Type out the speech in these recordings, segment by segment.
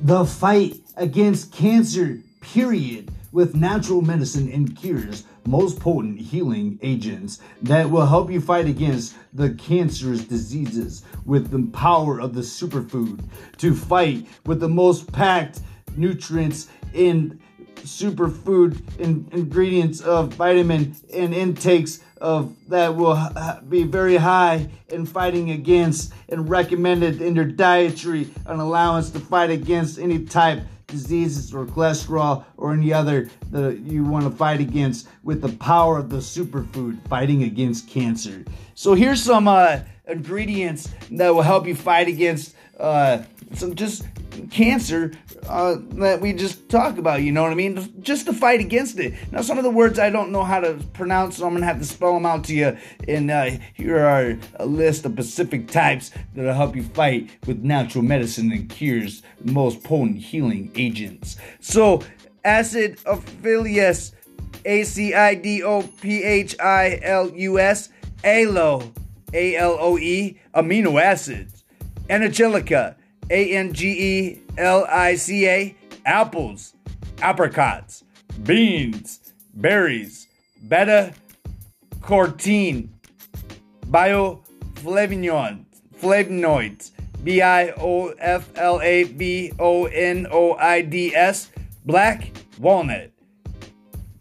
the fight against cancer, period, with natural medicine and cures, most potent healing agents that will help you fight against the cancerous diseases with the power of the superfood to fight with the most packed nutrients in superfood in, ingredients of vitamin and intakes of that will be very high in fighting against and recommended in your dietary an allowance to fight against any type diseases or cholesterol or any other that you want to fight against with the power of the superfood fighting against cancer. So here's some uh, ingredients that will help you fight against uh, some just cancer uh, that we just talk about, you know what I mean? Just to fight against it. Now, some of the words I don't know how to pronounce, so I'm gonna have to spell them out to you. And uh, here are a list of specific types that'll help you fight with natural medicine and cures, most potent healing agents. So, acidophilus, A C I D O P H I L U S, aloe, A L O E, amino acids, angelica, A N G E L I C A, apples, apricots, beans, berries, beta carotene, bioflavonoids, flavonoids, B I O F L A V O N O I D S, black walnut,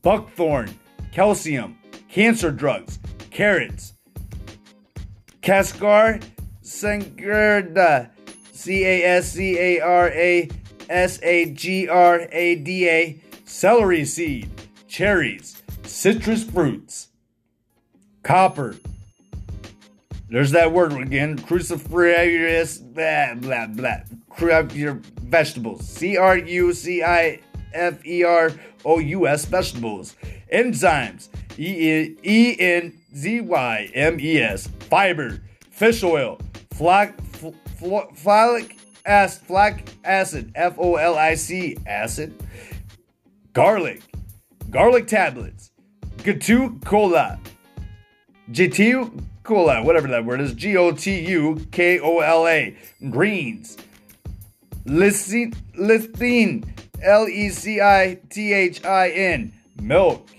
buckthorn, calcium, cancer drugs, carrots, cascar sangrada, C A S C A R A S A G R A D A, celery seed, cherries, citrus fruits, copper. There's that word again, cruciferous, blah, blah, blah. Your vegetables. C R U C I F E R O U S, vegetables. Enzymes. E N Z Y M E S, fiber, fish oil, flax folic acid, flac acid, F O L I C acid, garlic, garlic tablets, Gatu cola, Jitu cola, whatever that word is, G O T U K O L A, greens, lysine, L E C I T H I N, milk,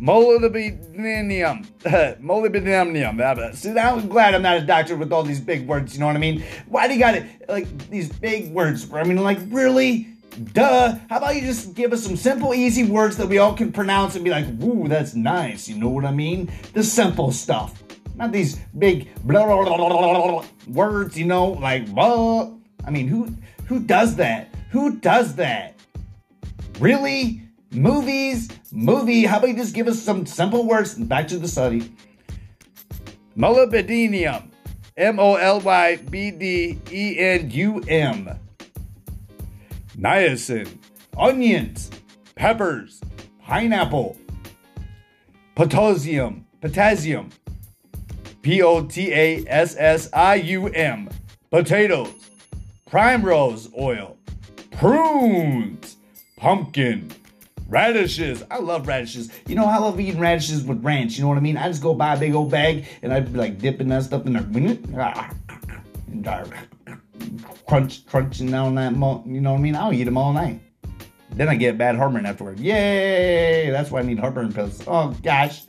molybdenum, molybdenum. See, I'm glad I'm not a doctor with all these big words. You know what I mean? Why do you got it like these big words? I mean, like really? Duh. How about you just give us some simple, easy words that we all can pronounce and be like, "Ooh, that's nice." You know what I mean? The simple stuff, not these big blah, blah, blah, blah words. You know, like blah. I mean, who who does that? Who does that? Really? Movies, movie. How about you just give us some simple words? Back to the study. Molybdenum. M O L Y B D E N U M. Niacin. Onions. Peppers. Pineapple. Potassium. Potassium. P O T A S S I U M. Potatoes. Primrose oil. Prunes. Pumpkin Radishes. I love radishes. You know, I love eating radishes with ranch. You know what I mean? I just go buy a big old bag and I'd be like dipping that stuff in there. Crunch, crunching down that, you know what I mean? I'll eat them all night. Then I get bad heartburn afterward. Yay! That's why I need heartburn pills. Oh, gosh.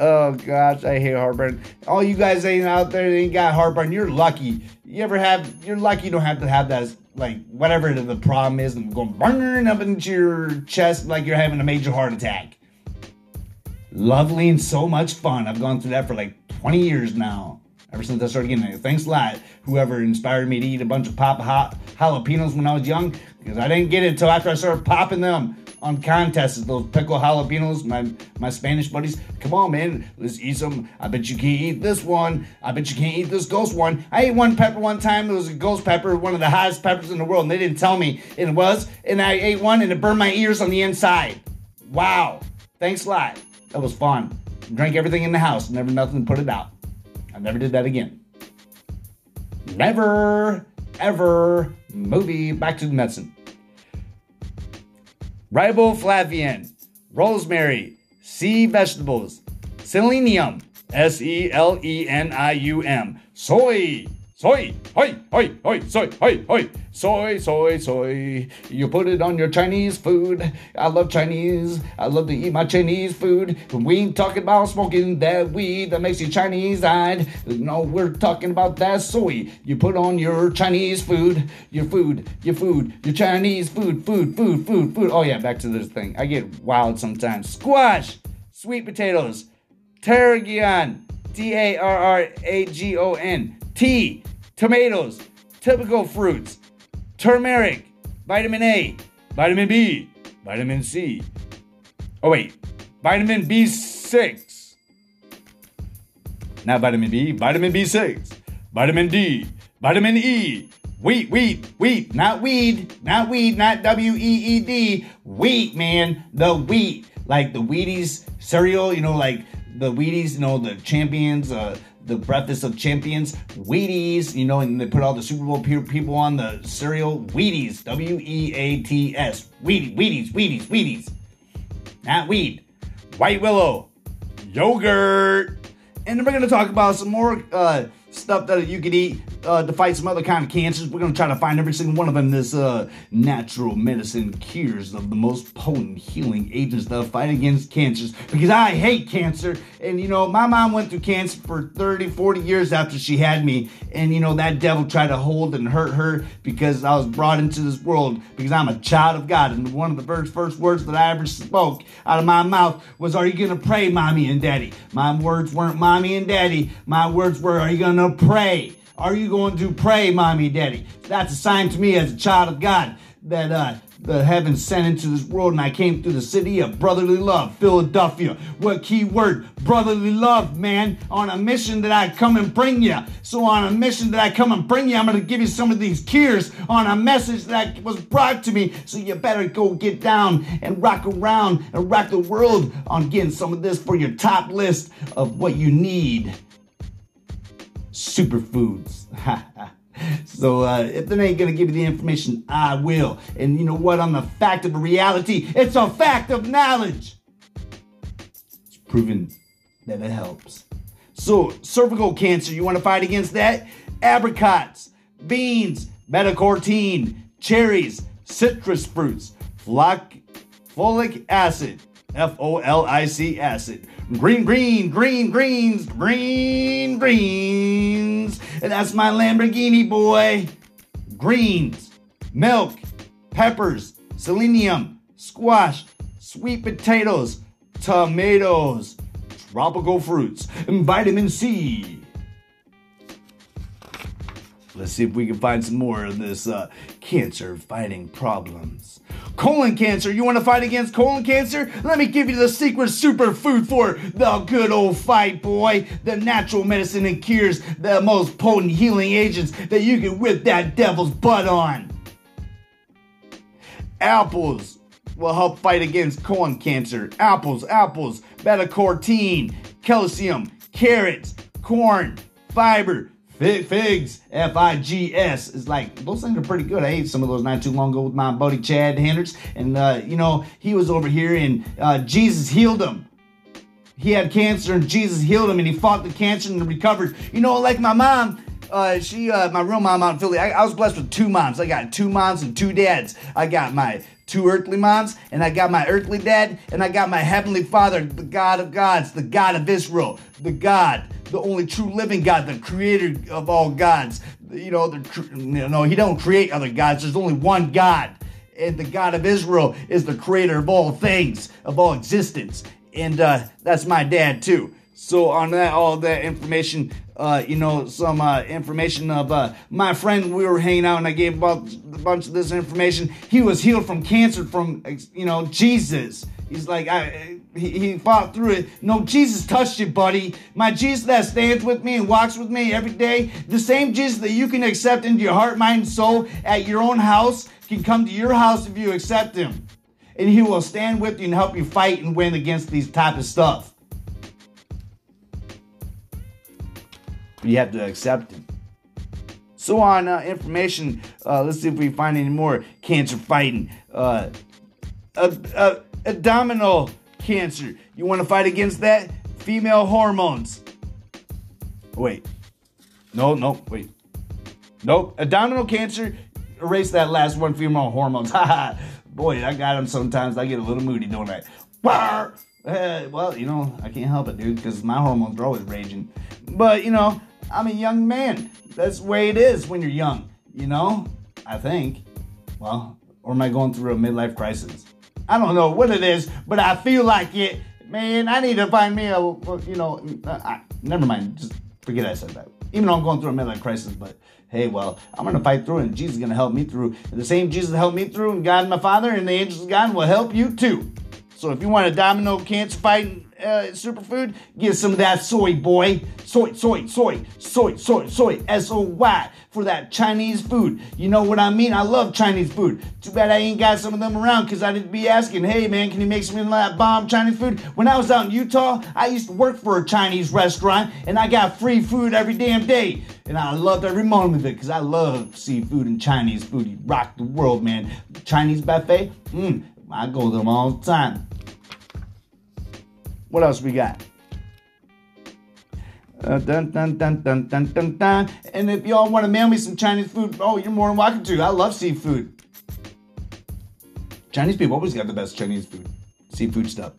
Oh gosh, I hate heartburn. All you guys ain't out there that ain't got heartburn, you're lucky. You ever have? You're lucky you don't have to have that like whatever the problem is, and going burning up into your chest like you're having a major heart attack. Lovely and so much fun. I've gone through that for like 20 years now. Ever since I started getting it. Thanks a lot, whoever inspired me to eat a bunch of pop hot jalapenos when I was young, because I didn't get it until after I started popping them on contests, those pickle jalapenos, my my Spanish buddies. Come on, man, let's eat some. I bet you can't eat this one. I bet you can't eat this ghost one. I ate one pepper one time. It was a ghost pepper, one of the hottest peppers in the world, and they didn't tell me it was. And I ate one, and it burned my ears on the inside. Wow. Thanks a lot. That was fun. Drank everything in the house. Never nothing put it out. I never did that again. Never, ever. Movie. Back to the medicine riboflavin, rosemary, sea vegetables, selenium, S E L E N I U M, soy, Soy, hoi, hoi, soy, hoi, hoi, soy, soy, soy. You put it on your Chinese food. I love Chinese. I love to eat my Chinese food. We ain't talking about smoking that weed that makes you Chinese eyed. No, we're talking about that soy. You put on your Chinese food, your food, your food, your Chinese food, food, food, food, food. Oh, yeah, back to this thing. I get wild sometimes. Squash, sweet potatoes, tarragon, T A R R A G O N, tea tomatoes, typical fruits, turmeric, vitamin A, vitamin B, vitamin C. Oh, wait, vitamin B6. Not vitamin B, vitamin B6, vitamin D, vitamin E, wheat, wheat, wheat, not weed, not weed, not W E E D, wheat, man, the wheat, like the Wheaties cereal, you know, like the Wheaties, you know, the champions, uh, the breakfast of champions, Wheaties, you know, and they put all the Super Bowl people on the cereal, Wheaties, W E A T S, Wheaties, Wheaties, Wheaties, Wheaties, not weed, White Willow, yogurt, and then we're gonna talk about some more uh, stuff that you can eat uh, to fight some other kind of cancers. We're going to try to find every single one of them. This uh, natural medicine cures of the most potent healing agents that fight against cancers. Because I hate cancer. And, you know, my mom went through cancer for 30, 40 years after she had me. And, you know, that devil tried to hold and hurt her because I was brought into this world because I'm a child of God. And one of the first, first words that I ever spoke out of my mouth was, Are you going to pray, mommy and daddy? My words weren't mommy and daddy. My words were, Are you going to pray? Are you going to pray, mommy, daddy? That's a sign to me as a child of God that uh, the heavens sent into this world and I came through the city of brotherly love, Philadelphia. What key word? Brotherly love, man. On a mission that I come and bring you. So on a mission that I come and bring you, I'm going to give you some of these cures on a message that was brought to me. So you better go get down and rock around and rock the world on getting some of this for your top list of what you need superfoods. so uh, if they ain't gonna give you the information, I will. And you know what? On the fact of reality, it's a fact of knowledge. It's proven that it helps. So cervical cancer, you want to fight against that? Apricots, beans, beta-carotene, cherries, citrus fruits, folic, folic acid, F-O-L-I-C acid, Green, green, green, greens, green, greens. And that's my Lamborghini boy. Greens, milk, peppers, selenium, squash, sweet potatoes, tomatoes, tropical fruits, and vitamin C. Let's see if we can find some more of this uh, cancer fighting problems. Colon cancer. You want to fight against colon cancer? Let me give you the secret superfood for the good old fight, boy. The natural medicine and cures, the most potent healing agents that you can whip that devil's butt on. Apples will help fight against colon cancer. Apples, apples, beta carotene, calcium, carrots, corn, fiber, figs, F I G S, is like, those things are pretty good. I ate some of those not too long ago with my buddy Chad Hendricks. And, uh, you know, he was over here and uh, Jesus healed him. He had cancer and Jesus healed him and he fought the cancer and recovered. You know, like my mom, uh, she, uh, my real mom out in Philly, I, I was blessed with two moms. I got two moms and two dads. I got my two earthly moms, and I got my earthly dad, and I got my heavenly father, the God of gods, the God of Israel, the God, the only true living God, the creator of all gods. You know, the, you know, he don't create other gods. There's only one God. And the God of Israel is the creator of all things, of all existence. And uh, that's my dad too. So on that, all that information, uh, you know, some uh, information of uh, my friend. We were hanging out, and I gave about a bunch of this information. He was healed from cancer from, you know, Jesus. He's like, I, he, he fought through it. No, Jesus touched you, buddy. My Jesus that stands with me and walks with me every day, the same Jesus that you can accept into your heart, mind, soul at your own house, can come to your house if you accept him. And he will stand with you and help you fight and win against these type of stuff. You have to accept him. So on uh, information, uh, let's see if we find any more cancer fighting. Uh, abdominal cancer. You want to fight against that? Female hormones. Wait. No, no, wait. Nope. Abdominal cancer, erase that last one female hormones. Ha Boy, I got them sometimes. I get a little moody, don't I? Uh, well, you know, I can't help it, dude, because my hormones are always raging. But, you know, I'm a young man. That's the way it is when you're young, you know? I think. Well, or am I going through a midlife crisis? I don't know what it is, but I feel like it. Man, I need to find me a, you know, uh, I, never mind. Just forget I said that. Even though I'm going through a midlife crisis, but hey, well, I'm going to fight through and Jesus is going to help me through. And the same Jesus helped me through, and God, my Father, and the angels of God will help you too. So if you want a domino cancer fighting uh, superfood, get some of that soy, boy. Soy, soy, soy, soy, soy, soy, S O Y for that Chinese food. You know what I mean? I love Chinese food. Too bad I ain't got some of them around because I didn't be asking, hey man, can you make some of that bomb Chinese food? When I was out in Utah, I used to work for a Chinese restaurant and I got free food every damn day. And I loved every moment of it because I love seafood and Chinese food. You rock the world, man. Chinese buffet, mmm, I go to them all the time. What else we got? Uh, dun, dun, dun, dun, dun, dun, dun. And if y'all want to mail me some Chinese food, oh, you're more than welcome to. I love seafood. Chinese people always got the best Chinese food, seafood stuff.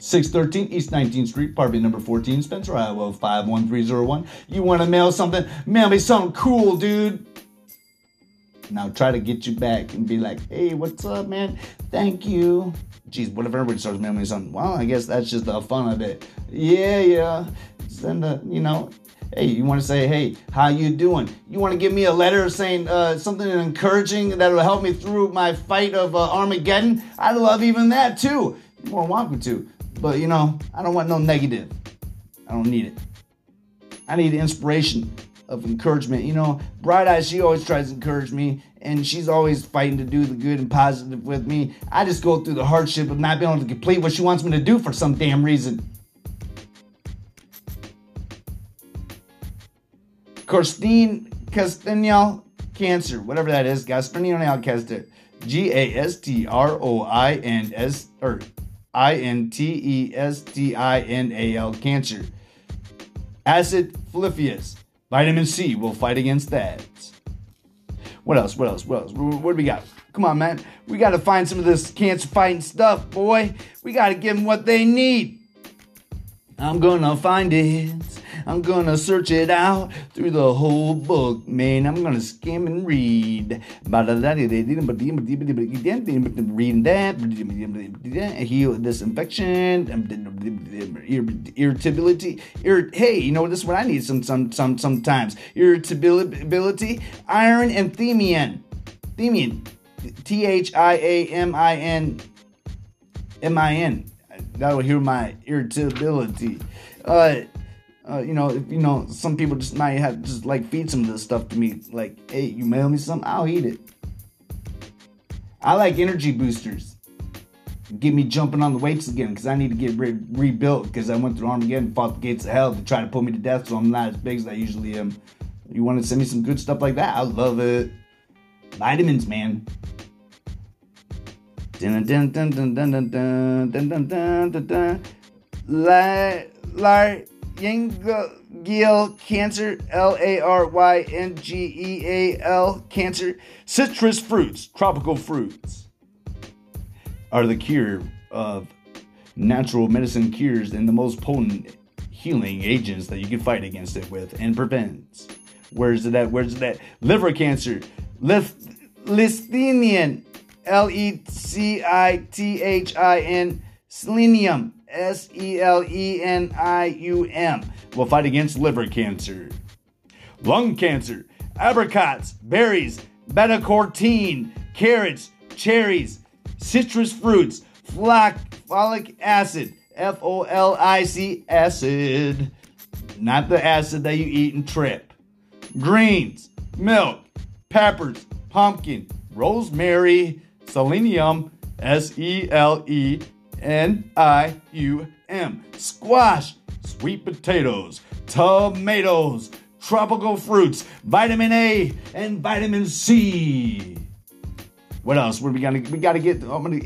613 East 19th Street, apartment number 14, Spencer, Iowa 51301. You want to mail something? Mail me something cool, dude. Now try to get you back and be like, hey, what's up, man? Thank you. Geez, what if everybody starts mailing me something? Well, I guess that's just the fun of it. Yeah, yeah. Send a, you know, hey, you want to say, hey, how you doing? You want to give me a letter saying uh, something encouraging that will help me through my fight of uh, Armageddon? I'd love even that too. You're more welcome to. But you know, I don't want no negative. I don't need it. I need inspiration of encouragement. You know, Bright Eyes, she always tries to encourage me, and she's always fighting to do the good and positive with me. I just go through the hardship of not being able to complete what she wants me to do for some damn reason. Christine Castagnol Cancer, whatever that is, Castagnol Cancer. G A S T R O I N S or I N T E S T I N A L Cancer. Acid folifius. Vitamin C will fight against that. What else? What else? What else? What do we got? Come on, man. We got to find some of this cancer fighting stuff, boy. We got to give them what they need. I'm gonna find it. I'm gonna search it out through the whole book, man. I'm gonna skim and read. Reading that, heal this infection, irritability. hey, you know this is what I need some some some sometimes. Irritability, iron and thiamine. Thiamine. T H I A M I N M I N. That will heal my irritability. Uh, uh, you know, if, you know, some people just might have just like feed some of this stuff to me. Like, hey, you mail me some, I'll eat it. I like energy boosters. Get me jumping on the weights again because I need to get re- rebuilt because I went through Armageddon, fought the gates of hell to try to put me to death, so I'm not as big as I usually am. You want to send me some good stuff like that? I love it. Vitamins, man. Dun dun dun dun dun dun dun dun dun dun dun dun. Like, Laryngeal cancer, L A R Y N G E A L cancer. Citrus fruits, tropical fruits, are the cure of natural medicine cures and the most potent healing agents that you can fight against it with and prevents. Where's it at? Where's it at? Liver cancer, Lith- Listinian, L E C I T H I N, selenium S E L E N I U M will fight against liver cancer. Lung cancer, apricots, berries, beta carotene, carrots, cherries, citrus fruits, flac, folic acid, F O L I C acid, not the acid that you eat and trip. Greens, milk, peppers, pumpkin, rosemary, selenium, S E L E N I U M. Squash, sweet potatoes, tomatoes, tropical fruits, vitamin A, and vitamin C. What else? Where we gotta we gotta get? I'm gonna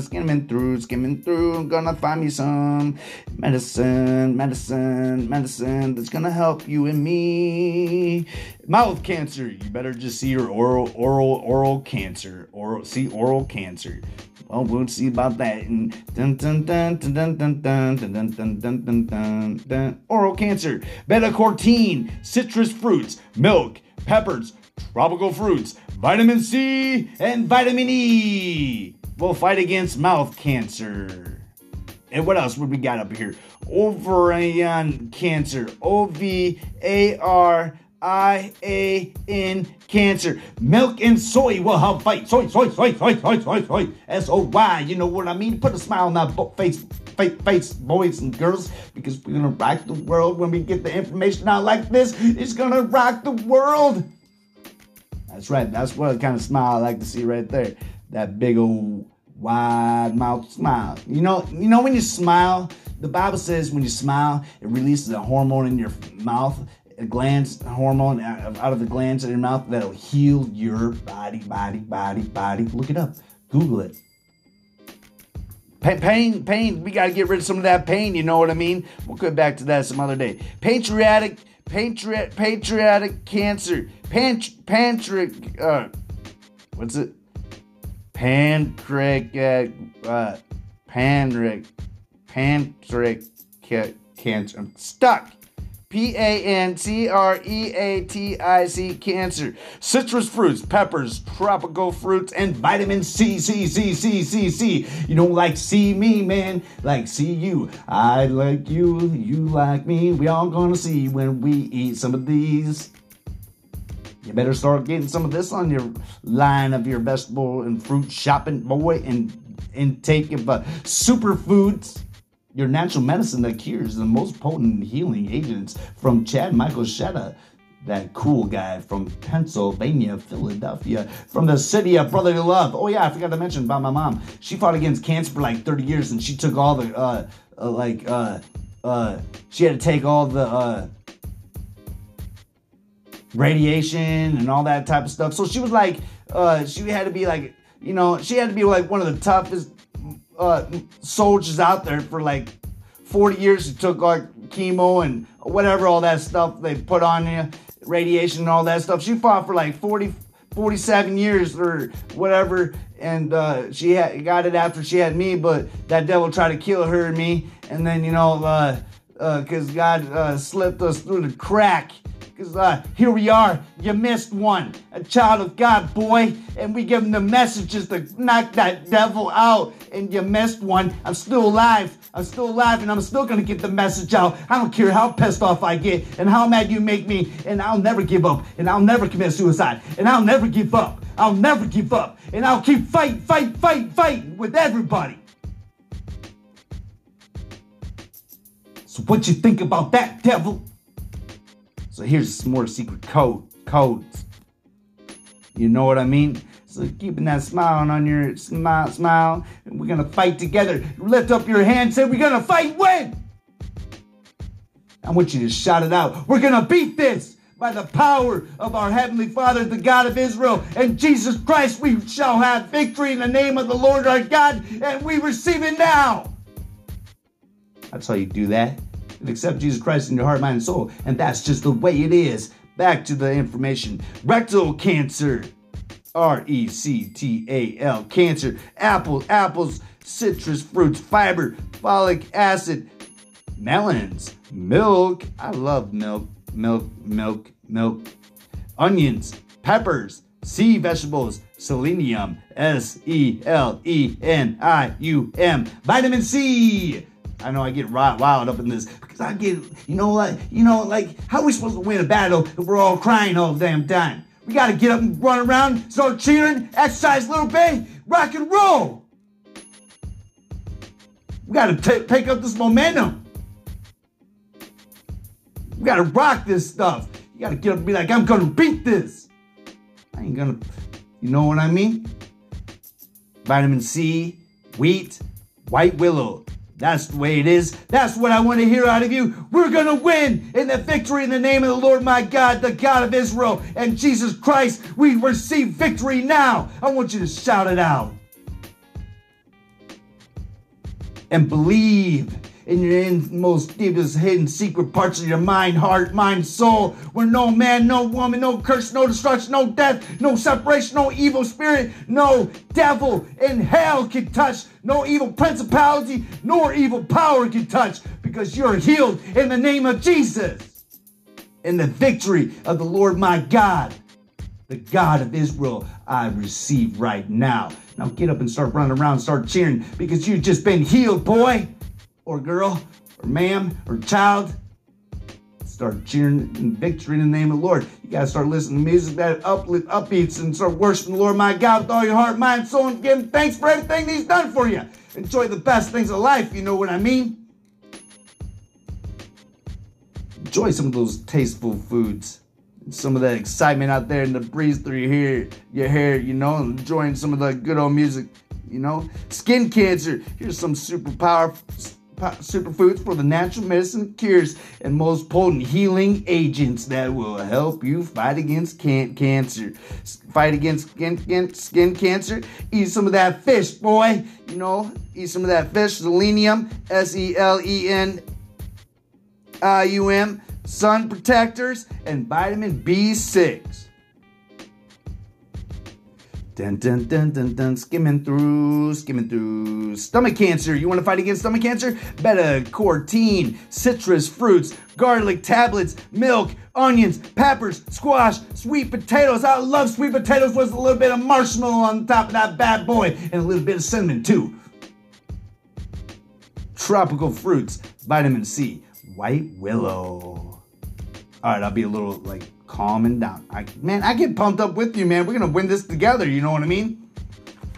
skimming through, skimming through. I'm gonna find me some medicine, medicine, medicine that's gonna help you and me. Mouth cancer. You better just see your oral, oral, oral cancer. Oral, see oral cancer. Well, we'll see about that. And dun dun dun dun dun dun dun dun dun dun dun dun. Oral cancer, beta carotene, citrus fruits, milk peppers, tropical fruits, vitamin C, and vitamin E will fight against mouth cancer. And what else would we got up here? Ovarian cancer. O V A R I A N cancer. Milk and soy will help fight. Soy, soy, soy, soy, soy, soy, soy. S O Y. You know what I mean? Put a smile on that face, face, face, boys and girls, because we're gonna rock the world when we get the information out like this. It's gonna rock the world. That's right. That's what kind of smile I like to see right there. That big old wide mouth smile. You know, you know when you smile, the Bible says when you smile, it releases a hormone in your mouth glands hormone out of the glands in your mouth that'll heal your body, body, body, body. Look it up. Google it. Pain, pain. We got to get rid of some of that pain. You know what I mean? We'll get back to that some other day. Pancreatic, pancreatic, pancreatic cancer. Pan, pancreatic. Uh, what's it? Pancreatic. Uh, pancreatic. Pancreatic cancer. I'm stuck. P A N C R E A T I C, cancer. Citrus fruits, peppers, tropical fruits, and vitamin C, C, C, C, C, C. You don't like see me, man. Like see you. I like you, you like me. We all gonna see when we eat some of these. You better start getting some of this on your line of your vegetable and fruit shopping, boy, and and intake of uh, superfoods your natural medicine that cures the most potent healing agents from Chad Michael Shetta, that cool guy from Pennsylvania, Philadelphia, from the city of brotherly love. Oh yeah, I forgot to mention about my mom. She fought against cancer for like 30 years, and she took all the uh, uh like uh uh she had to take all the uh radiation and all that type of stuff. So she was like uh she had to be like you know she had to be like one of the toughest uh, soldiers out there for like 40 years who took like chemo and whatever, all that stuff they put on you, radiation and all that stuff. She fought for like 40, 47 years or whatever, and uh, she had, got it after she had me, but that devil tried to kill her and me, and then, you know, because uh, uh, God uh, slipped us through the crack because uh, here we are. You missed one. A child of God, boy. And we give him the messages to knock that devil out. And you missed one. I'm still alive. I'm still alive and I'm still going to get the message out. I don't care how pissed off I get and how mad you make me. And I'll never give up. And I'll never commit suicide. And I'll never give up. I'll never give up. And I'll keep fight, fight, fight, fight with everybody. So what you think about that, devil? So here's some more secret code codes. You know what I mean? So keeping that smile on your smile, smile, we're gonna fight together. Lift up your hand, say we're gonna fight when? I want you to shout it out. We're gonna beat this by the power of our Heavenly Father, the God of Israel, and Jesus Christ. We shall have victory in the name of the Lord our God, and we receive it now. That's how you do that and accept Jesus Christ in your heart, mind, and soul. And that's just the way it is. Back to the information. Rectal cancer. R E C T A L. Cancer. Apples, apples, citrus fruits, fiber, folic acid, melons, milk. I love milk, milk, milk, milk. Onions, peppers, sea vegetables, selenium, S E L E N I U M, vitamin C, I know I get wild up in this I get, you know, like, you know, like, how are we supposed to win a battle if we're all crying all damn time? We gotta get up and run around, start cheering, exercise a little bit, rock and roll. We gotta t- take up this momentum. We gotta rock this stuff. You gotta get up and be like, I'm gonna beat this. I ain't gonna, you know what I mean? Vitamin C, wheat, white willow, That's the way it is. That's what I want to hear out of you. We're going to win in the victory in the name of the Lord my God, the God of Israel, and Jesus Christ. We receive victory now. I want you to shout it out. And believe in your inmost, deepest, hidden, secret parts of your mind, heart, mind, soul, where no man, no woman, no curse, no destruction, no death, no separation, no evil spirit, no devil in hell can touch, no evil principality, nor evil power can touch, because you're healed in the name of Jesus. In the victory of the Lord my God, the God of Israel, I receive right now. Now get up and start running around, start cheering, because you've just been healed, boy or girl or ma'am or child, start cheering in victory in the name of the Lord. You gotta start listening to music that uplift, upbeats and start worshiping the Lord my God with all your heart, mind, soul, and give him thanks for everything he's done for you. Enjoy the best things of life, you know what I mean? Enjoy some of those tasteful foods. Some of that excitement out there in the breeze through your hair, your hair, you know, enjoying some of the good old music, you know. Skin cancer. Here's some super powerful superfoods for the natural medicine cures and most potent healing agents that will help you fight against can- cancer. Fight against skin, skin cancer. Eat some of that fish, boy. You know, eat some of that fish. Selenium, S E L E N I U M, sun protectors, and vitamin B6. Dun, dun, dun, dun, dun, skimming through, skimming through. Stomach cancer. You want to fight against stomach cancer? Beta carotene, citrus fruits, garlic tablets, milk, onions, peppers, squash, sweet potatoes. I love sweet potatoes with a little bit of marshmallow on top of that bad boy and a little bit of cinnamon too. Tropical fruits, vitamin C, white willow. All right, I'll be a little like calming down. I, man, I get pumped up with you, man. We're gonna win this together. You know what I mean?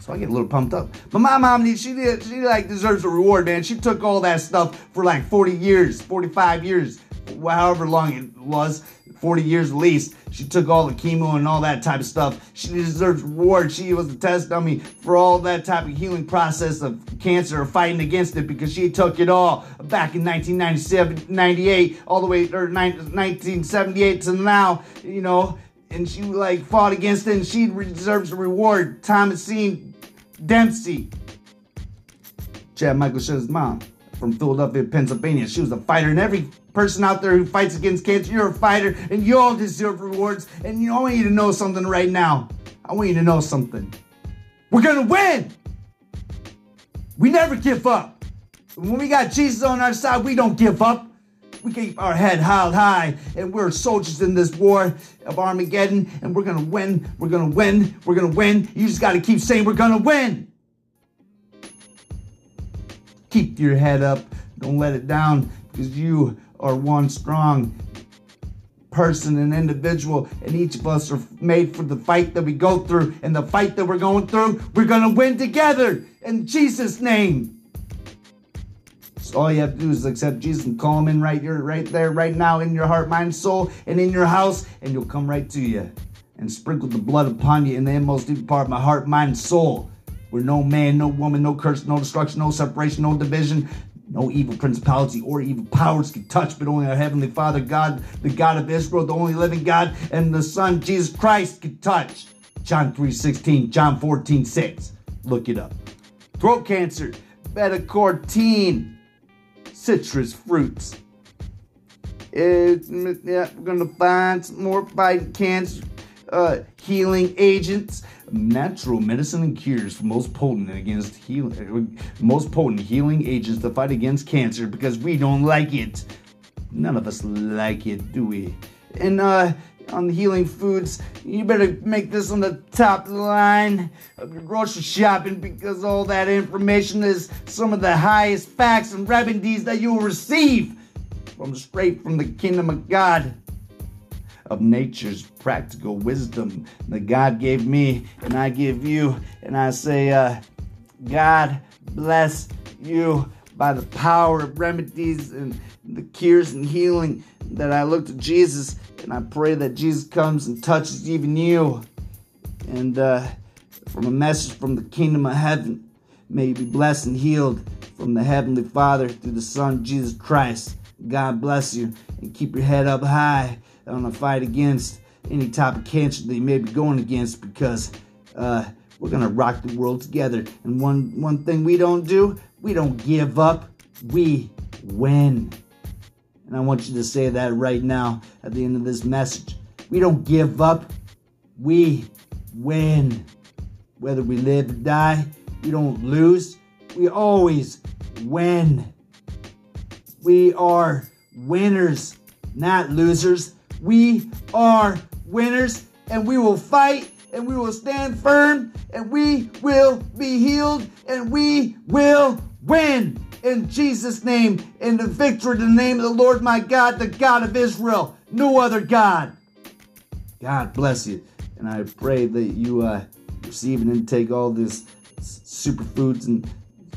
So I get a little pumped up. But my mom, she she like deserves a reward, man. She took all that stuff for like 40 years, 45 years, however long it was. 40 years least. She took all the chemo and all that type of stuff. She deserves reward. She was the test dummy for all that type of healing process of cancer fighting against it because she took it all back in 1997, 98, all the way, or 1978 to now, you know, and she like fought against it and she deserves a reward. Thomasine Dempsey. Chad Michael Show's mom from Philadelphia, Pennsylvania. She was a fighter in every person out there who fights against cancer, you're a fighter and you all deserve rewards. And you I want you to know something right now. I want you to know something. We're gonna win! We never give up. When we got Jesus on our side, we don't give up. We keep our head held high, and we're soldiers in this war of Armageddon, and we're gonna win. We're gonna win. We're gonna win. You just gotta keep saying we're gonna win. Keep your head up. Don't let it down because you are one strong person and individual, and each of us are made for the fight that we go through. And the fight that we're going through, we're gonna win together in Jesus' name. So all you have to do is accept Jesus and call him in right here, right there, right now in your heart, mind, soul, and in your house, and he'll come right to you and sprinkle the blood upon you in the inmost deep part of my heart, mind, soul. Where no man, no woman, no curse, no destruction, no separation, no division, no evil principality or evil powers can touch, but only our Heavenly Father, God, the God of Israel, the only living God, and the Son, Jesus Christ, can touch. John 3 16, John 14 6. Look it up. Throat cancer, beta carotene, citrus fruits. It's, yeah, we're gonna find some more fighting cancer uh, healing agents natural medicine and cures most potent against healing most potent healing agents to fight against cancer because we don't like it. None of us like it do we? And uh on the healing foods you better make this on the top line of your grocery shopping because all that information is some of the highest facts and remedies that you will receive from straight from the kingdom of god of nature's practical wisdom that God gave me and I give you. And I say, uh, God bless you by the power of remedies and the cures and healing that I look to Jesus. And I pray that Jesus comes and touches even you. And uh, from a message from the kingdom of heaven, may you be blessed and healed from the Heavenly Father through the Son, Jesus Christ. God bless you and keep your head up high on the fight against any type of cancer you may be going against because uh, we're gonna rock the world together. And one one thing we don't do, we don't give up. We win. And I want you to say that right now at the end of this message. We don't give up. We win. Whether we live or die, we don't lose. We always win. We are winners, not losers. We are winners, and we will fight, and we will stand firm, and we will be healed, and we will win. In Jesus' name, in the victory, in the name of the Lord my God, the God of Israel, no other God. God bless you. And I pray that you uh, receive and intake all this superfoods and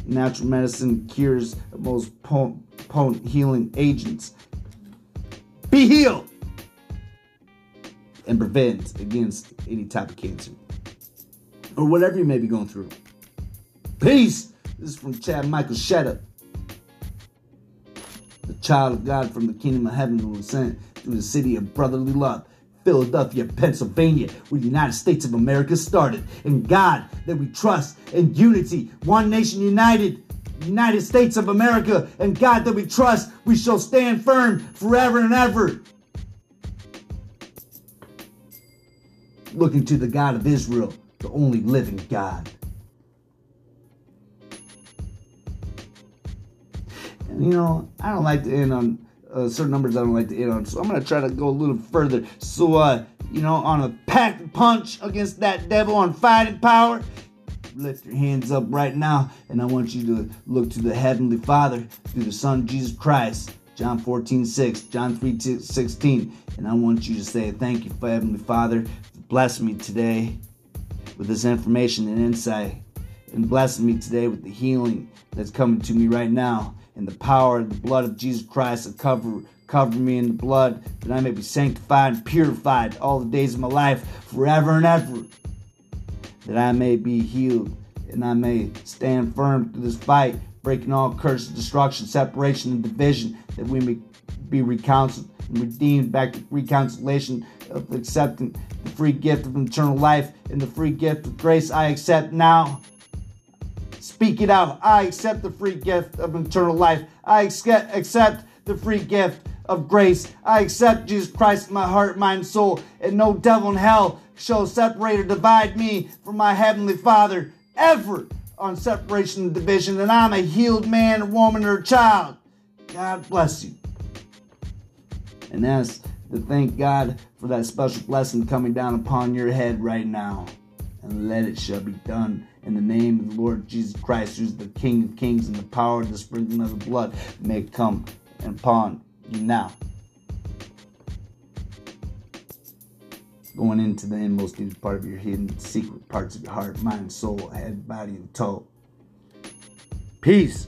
natural medicine cures, most potent healing agents. Be healed and prevent against any type of cancer or whatever you may be going through. Peace. This is from Chad Michael Shedder, the child of God from the kingdom of heaven who was sent through the city of brotherly love. Philadelphia, Pennsylvania, where the United States of America started. In God that we trust, in unity, one nation united, United States of America, and God that we trust, we shall stand firm forever and ever. Looking to the God of Israel, the only living God. And you know, I don't like to end on uh, certain numbers I don't like to end on. So I'm going to try to go a little further. So, uh, you know, on a packed punch against that devil on fighting power, lift your hands up right now. And I want you to look to the Heavenly Father through the Son, Jesus Christ. John 14, 6, John 3, 16. And I want you to say, Thank you, Heavenly Father, blessing me today with this information and insight. And blessing me today with the healing that's coming to me right now and the power of the blood of Jesus Christ to cover cover me in the blood, that I may be sanctified and purified all the days of my life, forever and ever. That I may be healed and I may stand firm through this fight, breaking all curses, destruction, separation, and division, that we may be reconciled and redeemed back to reconciliation of accepting the free gift of eternal life and the free gift of grace I accept now Speak it out. I accept the free gift of eternal life. I accept the free gift of grace. I accept Jesus Christ in my heart, mind, soul, and no devil in hell shall separate or divide me from my heavenly Father ever on separation and division. And I'm a healed man, woman, or child. God bless you. And that's to thank God for that special blessing coming down upon your head right now. And let it shall be done in the name of the Lord Jesus Christ, who's the King of kings, and the power of the sprinkling of the blood may come upon you now. Going into the inmost deep part of your hidden secret parts of your heart, mind, soul, head, body, and toe. Peace.